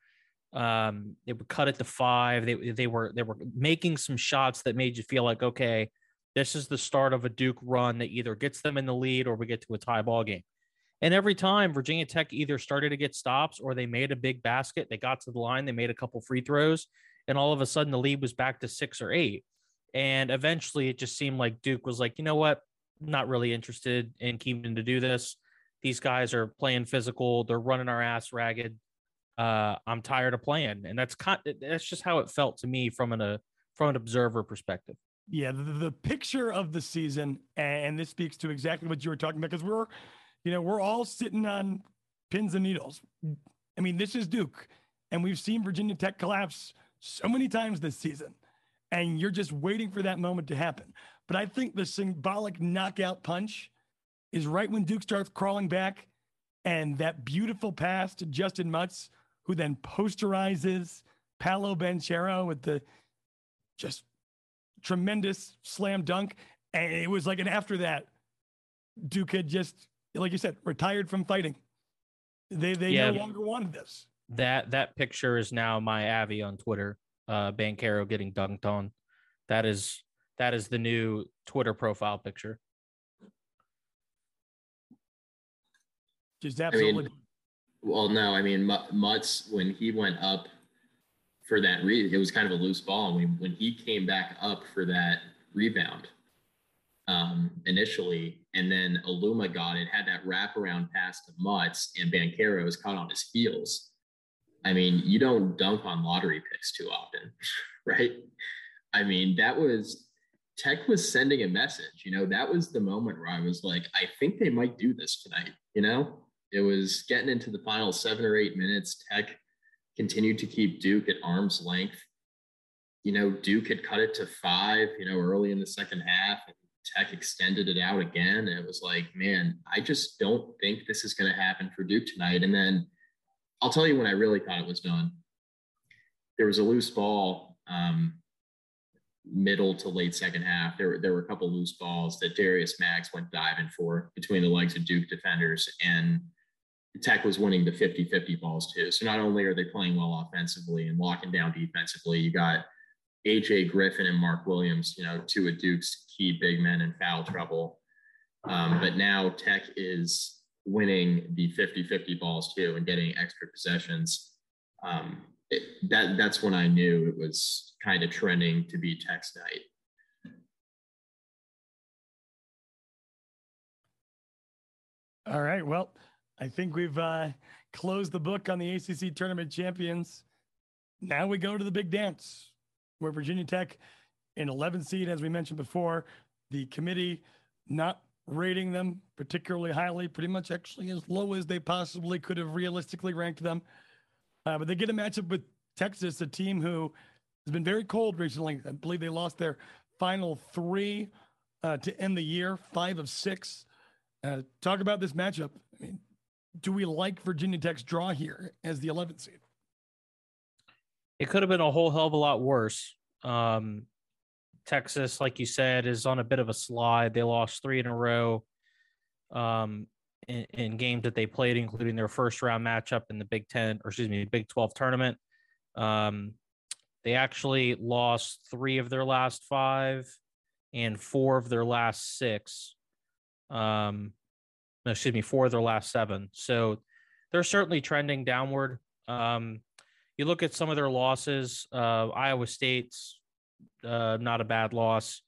Um, they would cut it to five. They they were they were making some shots that made you feel like okay, this is the start of a Duke run that either gets them in the lead or we get to a tie ball game. And every time Virginia Tech either started to get stops or they made a big basket, they got to the line, they made a couple free throws, and all of a sudden the lead was back to six or eight. And eventually it just seemed like Duke was like, you know what? Not really interested in keeping to do this. These guys are playing physical, they're running our ass ragged. Uh, I'm tired of playing. And that's kind that's just how it felt to me from an uh, from an observer perspective. Yeah, the, the picture of the season, and this speaks to exactly what you were talking about, because we're, you know, we're all sitting on pins and needles. I mean, this is Duke, and we've seen Virginia Tech collapse so many times this season, and you're just waiting for that moment to happen. But I think the symbolic knockout punch is right when Duke starts crawling back, and that beautiful pass to Justyn Mutts, who then posterizes Paolo Banchero with the just tremendous slam dunk. And it was like, and after that, Duke had just, like you said, retired from fighting. They they yeah, no longer wanted this. That that picture is now my Avi on Twitter. Uh, Banchero getting dunked on. That is that is the new Twitter profile picture. Just absolutely. I mean, well, no, I mean Mutts when he went up for that re- it was kind of a loose ball, and when when he came back up for that rebound um, initially, and then Aluma got it, had that wraparound pass to Mutts, and Banchero was caught on his heels. I mean, you don't dunk on lottery picks too often, right? I mean, that was Tech was sending a message. You know, that was the moment where I was like, I think they might do this tonight. You know, it was getting into the final seven or eight minutes. Tech continued to keep Duke at arm's length. You know, Duke had cut it to five, you know, early in the second half. And Tech extended it out again. And it was like, man, I just don't think this is going to happen for Duke tonight. And then I'll tell you when I really thought it was done. There was a loose ball um, middle to late second half. There, there were a couple loose balls that Darius Max went diving for between the legs of Duke defenders. And Tech was winning the 50 50 balls too. So not only are they playing well offensively and locking down defensively, you got AJ Griffin and Mark Williams, you know, two of Duke's key big men in foul trouble. Um, but now Tech is winning the 50 50 balls too and getting extra possessions. Um, it, that that's when I knew it was kind of trending to be Tech's night. All right. Well, I think we've uh, closed the book on the ACC tournament champions. Now we go to the big dance, where Virginia Tech, in 11 seed, as we mentioned before, the committee not rating them particularly highly, pretty much actually as low as they possibly could have realistically ranked them. Uh, but they get a matchup with Texas, a team who has been very cold recently. I believe they lost their final three uh, to end the year, five of six. Uh, talk about this matchup. I mean, do we like Virginia Tech's draw here as the 11th seed? It could have been a whole hell of a lot worse. Um, Texas, like you said, is on a bit of a slide. They lost three in a row um, in, in, games that they played, including their first round matchup in the Big Ten, or excuse me, Big 12 tournament. Um, they actually lost three of their last five and four of their last six. Um, no, excuse me, four of their last seven. So they're certainly trending downward. Um, you look at some of their losses. Uh, Iowa State's uh, not a bad loss.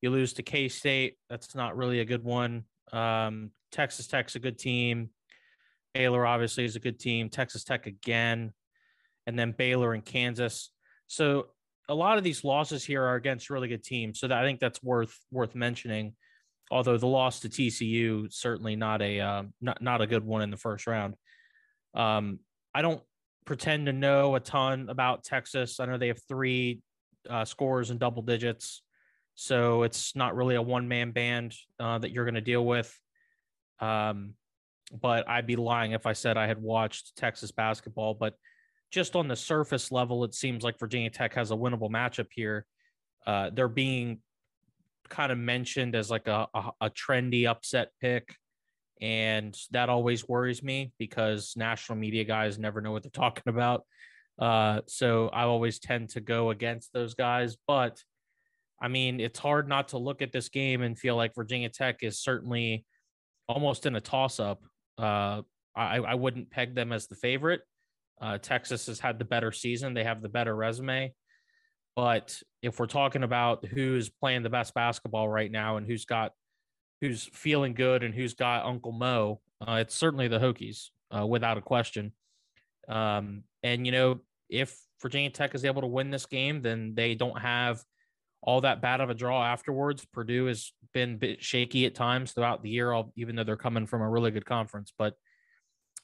You lose to K State. That's not really a good one. Um, Texas Tech's a good team. Baylor obviously is a good team. Texas Tech again, and then Baylor and Kansas. So a lot of these losses here are against really good teams. So that, I think that's worth worth mentioning although the loss to TCU certainly not a uh, not not a good one in the first round. Um, I don't pretend to know a ton about Texas. I know they have three uh, scores in double digits, so it's not really a one man band uh, that you're going to deal with. Um, but I'd be lying if I said I had watched Texas basketball. But just on the surface level, it seems like Virginia Tech has a winnable matchup here. Uh, they're being kind of mentioned as like a, a, a trendy upset pick. And that always worries me because national media guys never know what they're talking about. Uh, so I always tend to go against those guys. But I mean, it's hard not to look at this game and feel like Virginia Tech is certainly almost in a toss up. Uh, I, I wouldn't peg them as the favorite. Uh, Texas has had the better season, they have the better resume. But if we're talking about who's playing the best basketball right now and who's got who's feeling good and who's got Uncle Mo, uh, it's certainly the Hokies, uh, without a question. Um, and you know, if Virginia Tech is able to win this game, then they don't have all that bad of a draw afterwards. Purdue has been a bit shaky at times throughout the year, even though they're coming from a really good conference. But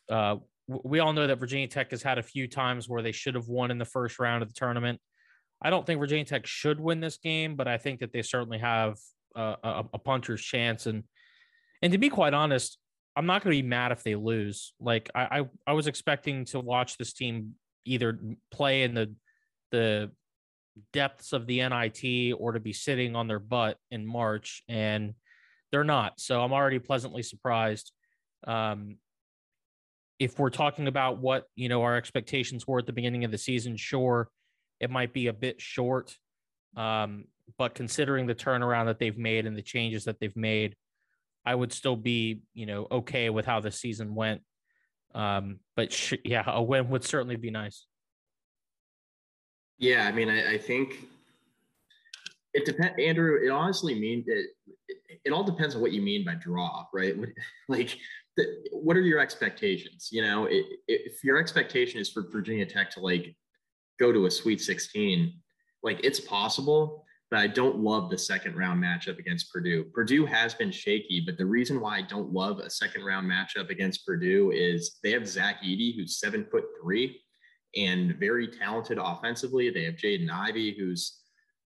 uh, we all know that Virginia Tech has had a few times where they should have won in the first round of the tournament. I don't think Virginia Tech should win this game, but I think that they certainly have a, a, a puncher's chance. And and to be quite honest, I'm not going to be mad if they lose. Like I, I, I was expecting to watch this team either play in the the depths of the NIT or to be sitting on their butt in March, and they're not. So I'm already pleasantly surprised. Um, if we're talking about what you know our expectations were at the beginning of the season, sure, it might be a bit short. Um, but considering the turnaround that they've made and the changes that they've made, I would still be, you know, okay with how the season went. Um, but sh- yeah, a win would certainly be nice. Yeah, I mean, I, I think it depends, Andrew. It honestly means it, it, all depends on what you mean by draw, right? Like, the, what are your expectations? You know, it, if your expectation is for Virginia Tech to like go to a Sweet 16, like it's possible, but I don't love the second round matchup against Purdue. Purdue has been shaky, but the reason why I don't love a second round matchup against Purdue is they have Zach Edey, who's seven foot three and very talented offensively. They have Jaden Ivey, who's,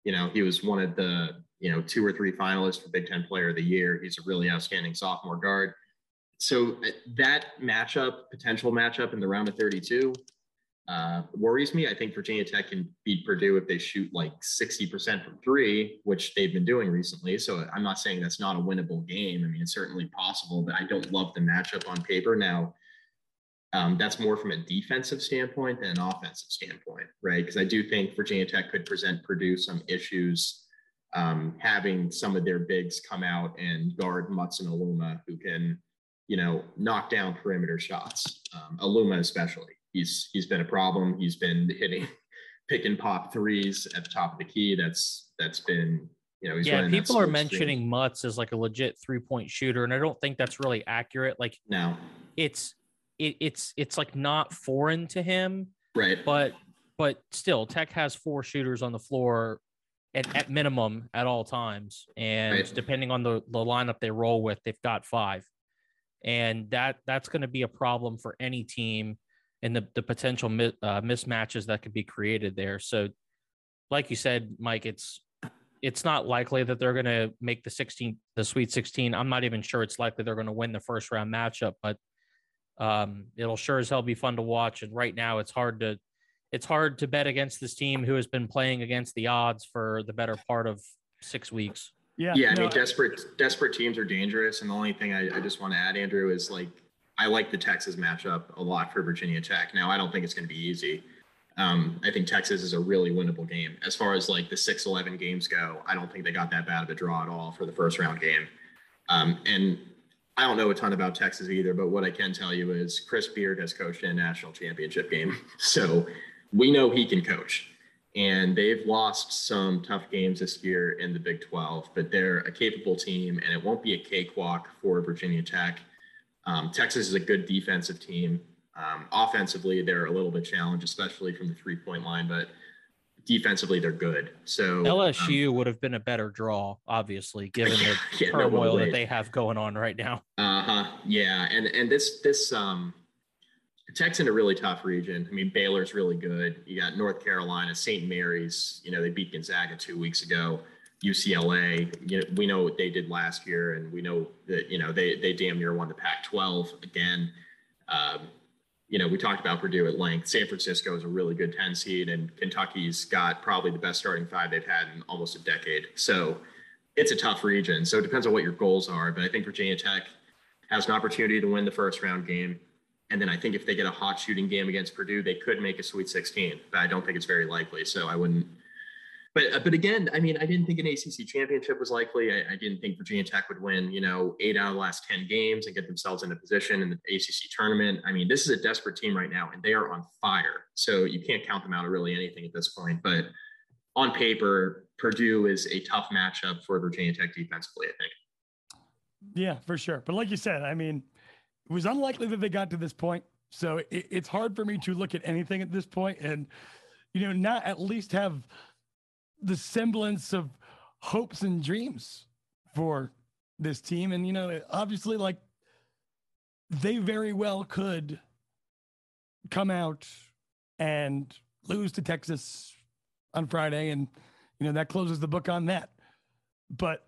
you know, he was one of the, you know, two or three finalists for Big Ten Player of the Year. He's a really outstanding sophomore guard. So uh, that matchup, potential matchup in the round of 32, uh, worries me. I think Virginia Tech can beat Purdue if they shoot like 60% from three, which they've been doing recently. So I'm not saying that's not a winnable game. I mean, it's certainly possible, but I don't love the matchup on paper. Now, um, that's more from a defensive standpoint than an offensive standpoint, right? Because I do think Virginia Tech could present Purdue some issues um, having some of their bigs come out and guard Mutts and Aluma, who can, you know, knock down perimeter shots. Um, Aluma especially, he's he's been a problem. He's been hitting pick and pop threes at the top of the key. That's that's been you know, yeah, people are mentioning Mutts as like a legit three point shooter, and I don't think that's really accurate. Like, no, it's it, it's it's like not foreign to him, right? But but still, Tech has four shooters on the floor at, at minimum at all times, and right. depending on the the lineup they roll with, they've got five, and that that's going to be a problem for any team, and the the potential mi- uh, mismatches that could be created there. So, like you said, Mike, it's it's not likely that they're going to make the 16 the sweet 16 i'm not even sure it's likely they're going to win the first round matchup but um, it'll sure as hell be fun to watch. And right now, it's hard to it's hard to bet against this team who has been playing against the odds for the better part of six weeks. Yeah, yeah. I mean, desperate desperate teams are dangerous, and the only thing I, I just want to add, Andrew, is like I like the Texas matchup a lot for Virginia Tech. Now, I don't think it's going to be easy. Um, I think Texas is a really winnable game. As far as like the 6 11 games go, I don't think they got that bad of a draw at all for the first round game. Um, and I don't know a ton about Texas either, but what I can tell you is Chris Beard has coached in a national championship game. So we know he can coach. And they've lost some tough games this year in the Big 12, but they're a capable team and it won't be a cakewalk for Virginia Tech. Um, Texas is a good defensive team. Um, offensively, they're a little bit challenged, especially from the three point line, but defensively they're good. So LSU um, would have been a better draw, obviously, given the yeah, turmoil no that they have going on right now. Uh huh. Yeah, and and this this um, Tech's in a really tough region. I mean, Baylor's really good. You got North Carolina, St. Mary's. You know, they beat Gonzaga two weeks ago. UCLA. You know, we know what they did last year, and we know that you know they they damn near won the Pac-12 again. Um, you know, we talked about Purdue at length. San Francisco is a really good 10 seed, and Kentucky's got probably the best starting five they've had in almost a decade. So it's a tough region. So it depends on what your goals are. But I think Virginia Tech has an opportunity to win the first round game. And then I think if they get a hot shooting game against Purdue, they could make a Sweet 16. But I don't think it's very likely. So I wouldn't but uh, but again, I mean, I didn't think an ACC championship was likely. I, I, didn't think Virginia Tech would win, you know, eight out of the last ten games and get themselves in a position in the ACC tournament. I mean, this is a desperate team right now, and they are on fire. So you can't count them out of really anything at this point. But on paper, Purdue is a tough matchup for Virginia Tech defensively. I think. Yeah, for sure. But like you said, I mean, it was unlikely that they got to this point. So it, it's hard for me to look at anything at this point and, you know, not at least have the semblance of hopes and dreams for this team. And, you know, obviously, like they very well could come out and lose to Texas on Friday. And, you know, that closes the book on that. But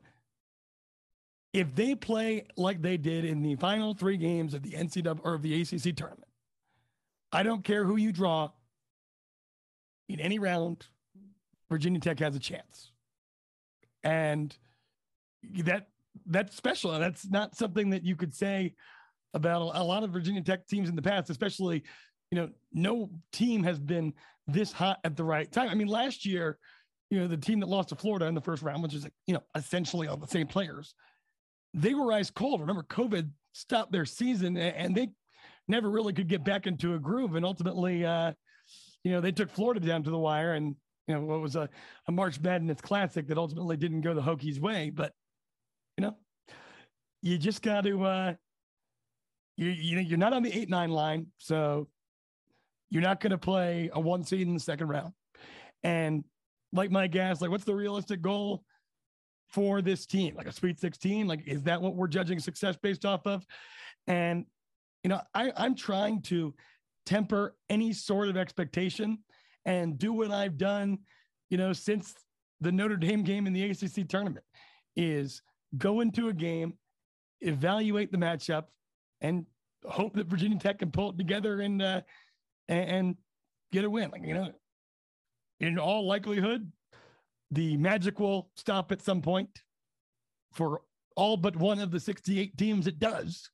if they play like they did in the final three games of the NCAA or of the ACC tournament, I don't care who you draw in any round Virginia Tech has a chance. And that that's special. And that's not something that you could say about a lot of Virginia Tech teams in the past, especially, you know, no team has been this hot at the right time. I mean, last year, you know, the team that lost to Florida in the first round, which is, you know, essentially all the same players, they were ice cold. Remember, COVID stopped their season and they never really could get back into a groove. And ultimately, uh, you know, they took Florida down to the wire and, you know, what was a, a March Madness classic that ultimately didn't go the Hokies' way. But, you know, you just got to, uh, you, you know, you're not on the eight nine line. So you're not going to play a one seed in the second round. And like my guess, like what's the realistic goal for this team? Like a Sweet 16? Like, is that what we're judging success based off of? And you know, I, I'm trying to temper any sort of expectation and do what I've done, you know, since the Notre Dame game in the ACC tournament is go into a game, evaluate the matchup, and hope that Virginia Tech can pull it together and uh, and, get a win. Like you know, in all likelihood, the magic will stop at some point for all but one of the 68 teams it does.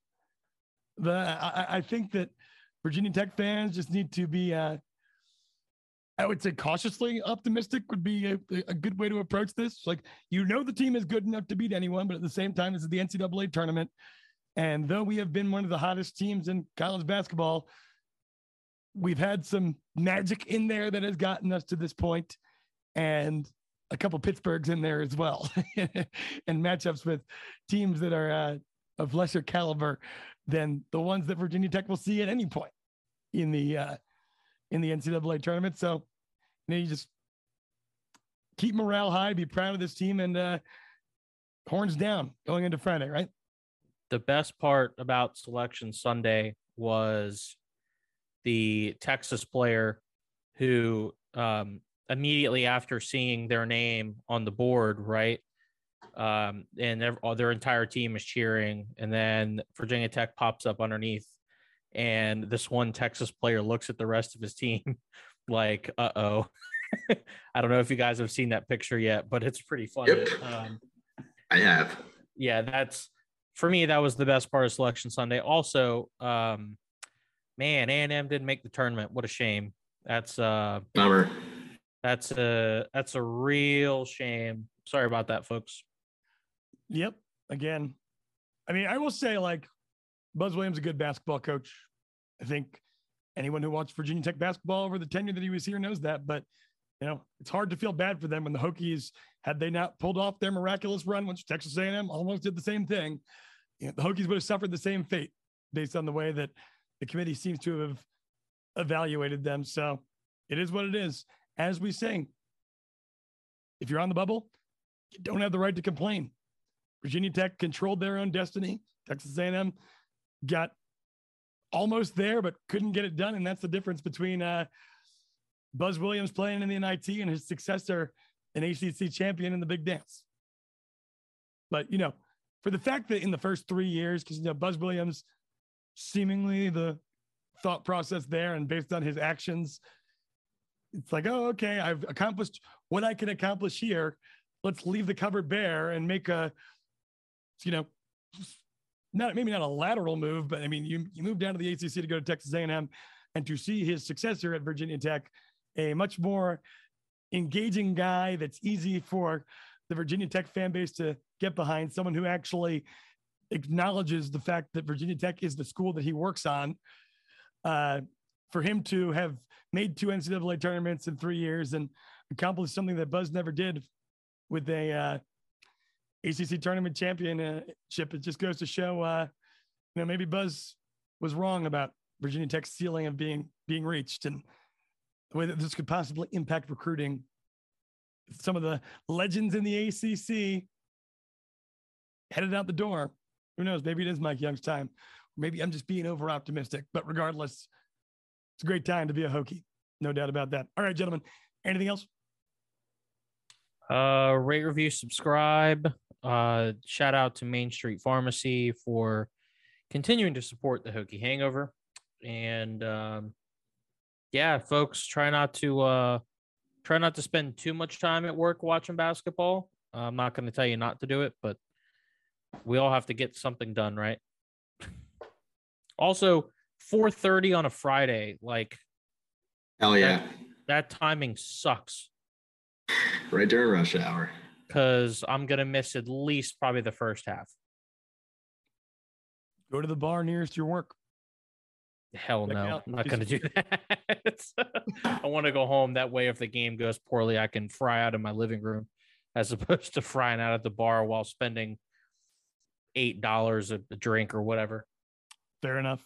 The I, I think that Virginia Tech fans just need to be uh, I would say cautiously optimistic would be a, a, good way to approach this. Like, you know, the team is good enough to beat anyone, but at the same time, this is the NCAA tournament. And though we have been one of the hottest teams in college basketball, we've had some magic in there that has gotten us to this point, and a couple Pittsburghs in there as well, and matchups with teams that are uh, of lesser caliber than the ones that Virginia Tech will see at any point in the uh, in the NCAA tournament. So, you know, you just keep morale high, be proud of this team, and uh, horns down going into Friday, right? The best part about Selection Sunday was the Texas player who um, immediately after seeing their name on the board, right? Um, and their, their entire team is cheering, and then Virginia Tech pops up underneath, and this one Texas player looks at the rest of his team like, "Uh oh." I don't know if you guys have seen that picture yet, but it's pretty funny. Yep. Um, I have. Yeah, that's for me. That was the best part of Selection Sunday. Also, um, man, A and M didn't make the tournament. What a shame. That's uh bummer. That's a that's a real shame. Sorry about that, folks. Yep. Again, I mean, I will say like Buzz Williams is a good basketball coach. I think anyone who watched Virginia Tech basketball over the tenure that he was here knows that. But you know, it's hard to feel bad for them when the Hokies had they not pulled off their miraculous run, which Texas A&M almost did the same thing. You know, the Hokies would have suffered the same fate based on the way that the committee seems to have evaluated them. So it is what it is. As we say, if you're on the bubble, you don't have the right to complain. Virginia Tech controlled their own destiny. Texas A&M got almost there, but couldn't get it done, and that's the difference between uh, Buzz Williams playing in the NIT and his successor, an ACC champion in the Big Dance. But you know, for the fact that in the first three years, because you know Buzz Williams seemingly the thought process there and based on his actions it's like oh okay i've accomplished what i can accomplish here let's leave the cupboard bare and make a you know not maybe not a lateral move but i mean you, you move down to the acc to go to texas a&m and to see his successor at virginia tech a much more engaging guy that's easy for the virginia tech fan base to get behind someone who actually acknowledges the fact that Virginia Tech is the school that he works on. Uh, for him to have made two NCAA tournaments in three years and accomplished something that Buzz never did with a uh, ACC tournament championship, it just goes to show, uh, you know, maybe Buzz was wrong about Virginia Tech's ceiling of being being reached and the way that this could possibly impact recruiting. Some of the legends in the ACC headed out the door who knows? Maybe it is Mike Young's time. Maybe I'm just being over optimistic, but regardless, it's a great time to be a Hokie. No doubt about that. All right, gentlemen. Anything else? Uh, rate, review, subscribe. Uh, shout out to Main Street Pharmacy for continuing to support the Hokie Hangover. And um, yeah, folks, try not to uh, try not to spend too much time at work watching basketball. I'm not going to tell you not to do it, but we all have to get something done, right? Also, 4:30 on a Friday, like hell yeah. That, that timing sucks. right during rush hour. Because I'm gonna miss at least probably the first half. Go to the bar nearest your work. Hell Check no, I'm not gonna do that. I want to go home. That way, if the game goes poorly, I can fry out in my living room as opposed to frying out at the bar while spending eight dollars a a drink or whatever. Fair enough.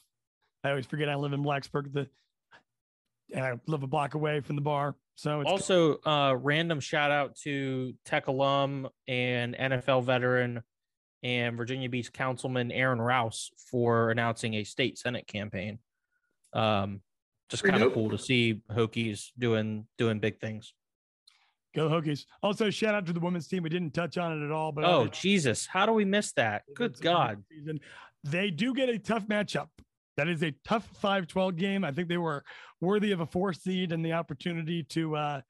I always forget I live in Blacksburg, the and I live a block away from the bar. So it's Also, uh, random shout out to Tech alum and NFL veteran and Virginia Beach Councilman Aaron Rouse for announcing a state senate campaign. Um, just kind of cool to see Hokies doing doing big things. go Hokies. Also, shout out to the women's team. We didn't touch on it at all, but Oh uh, Jesus, how do we miss that? Good It's a great God. season. They do get a tough matchup. That is a tough 5 12 game. I think they were worthy of a four seed and the opportunity to, uh,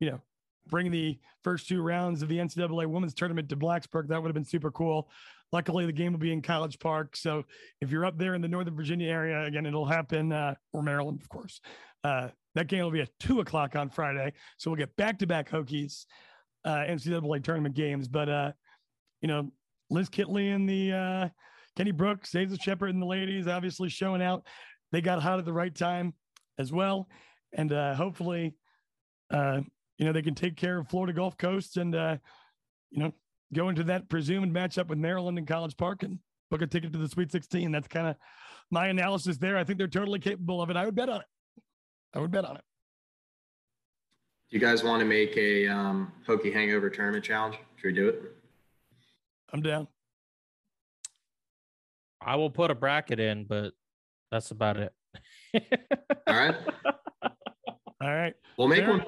you know, bring the first two rounds of the NCAA women's tournament to Blacksburg. That would have been super cool. Luckily, the game will be in College Park. So if you're up there in the Northern Virginia area, again, it'll happen, uh, or Maryland, of course. Uh, that game will be at two o'clock on Friday. So we'll get back to back Hokies, uh, NCAA tournament games. But, uh, you know, Liz Kitley and the uh, Kenny Brooks, Aisha Sheppard and the ladies obviously showing out. They got hot at the right time as well. And uh, hopefully, uh, you know, they can take care of Florida Gulf Coast and, uh, you know, go into that presumed matchup with Maryland and College Park and book a ticket to the Sweet 16. That's kind of my analysis there. I think they're totally capable of it. I would bet on it. I would bet on it. Do you guys want to make a um, Hokie Hangover tournament challenge? Should we do it? I'm down. I will put a bracket in, but that's about it. All right. All right. We'll make Fair. one.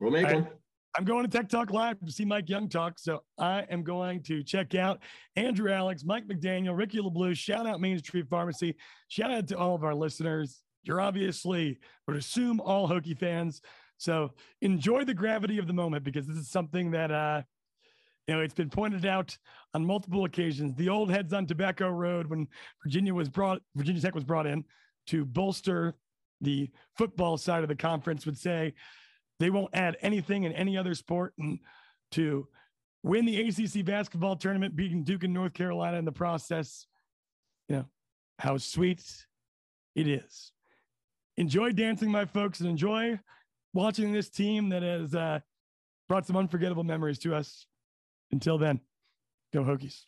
We'll make All right. one. I'm going to Tech Talk Live to see Mike Young talk. So I am going to check out Andrew Alex, Mike McDaniel, Ricky LeBlue. Shout out Main Street Pharmacy. Shout out to all of our listeners. You're obviously, I would assume, all Hokie fans. So enjoy the gravity of the moment because this is something that, uh, you know, it's been pointed out on multiple occasions. The old heads on Tobacco Road when Virginia was brought, Virginia Tech was brought in to bolster the football side of the conference would say they won't add anything in any other sport and to win the ACC basketball tournament, beating Duke and North Carolina in the process. You know, how sweet it is. Enjoy dancing, my folks, and enjoy watching this team that has uh, brought some unforgettable memories to us. Until then, go Hokies.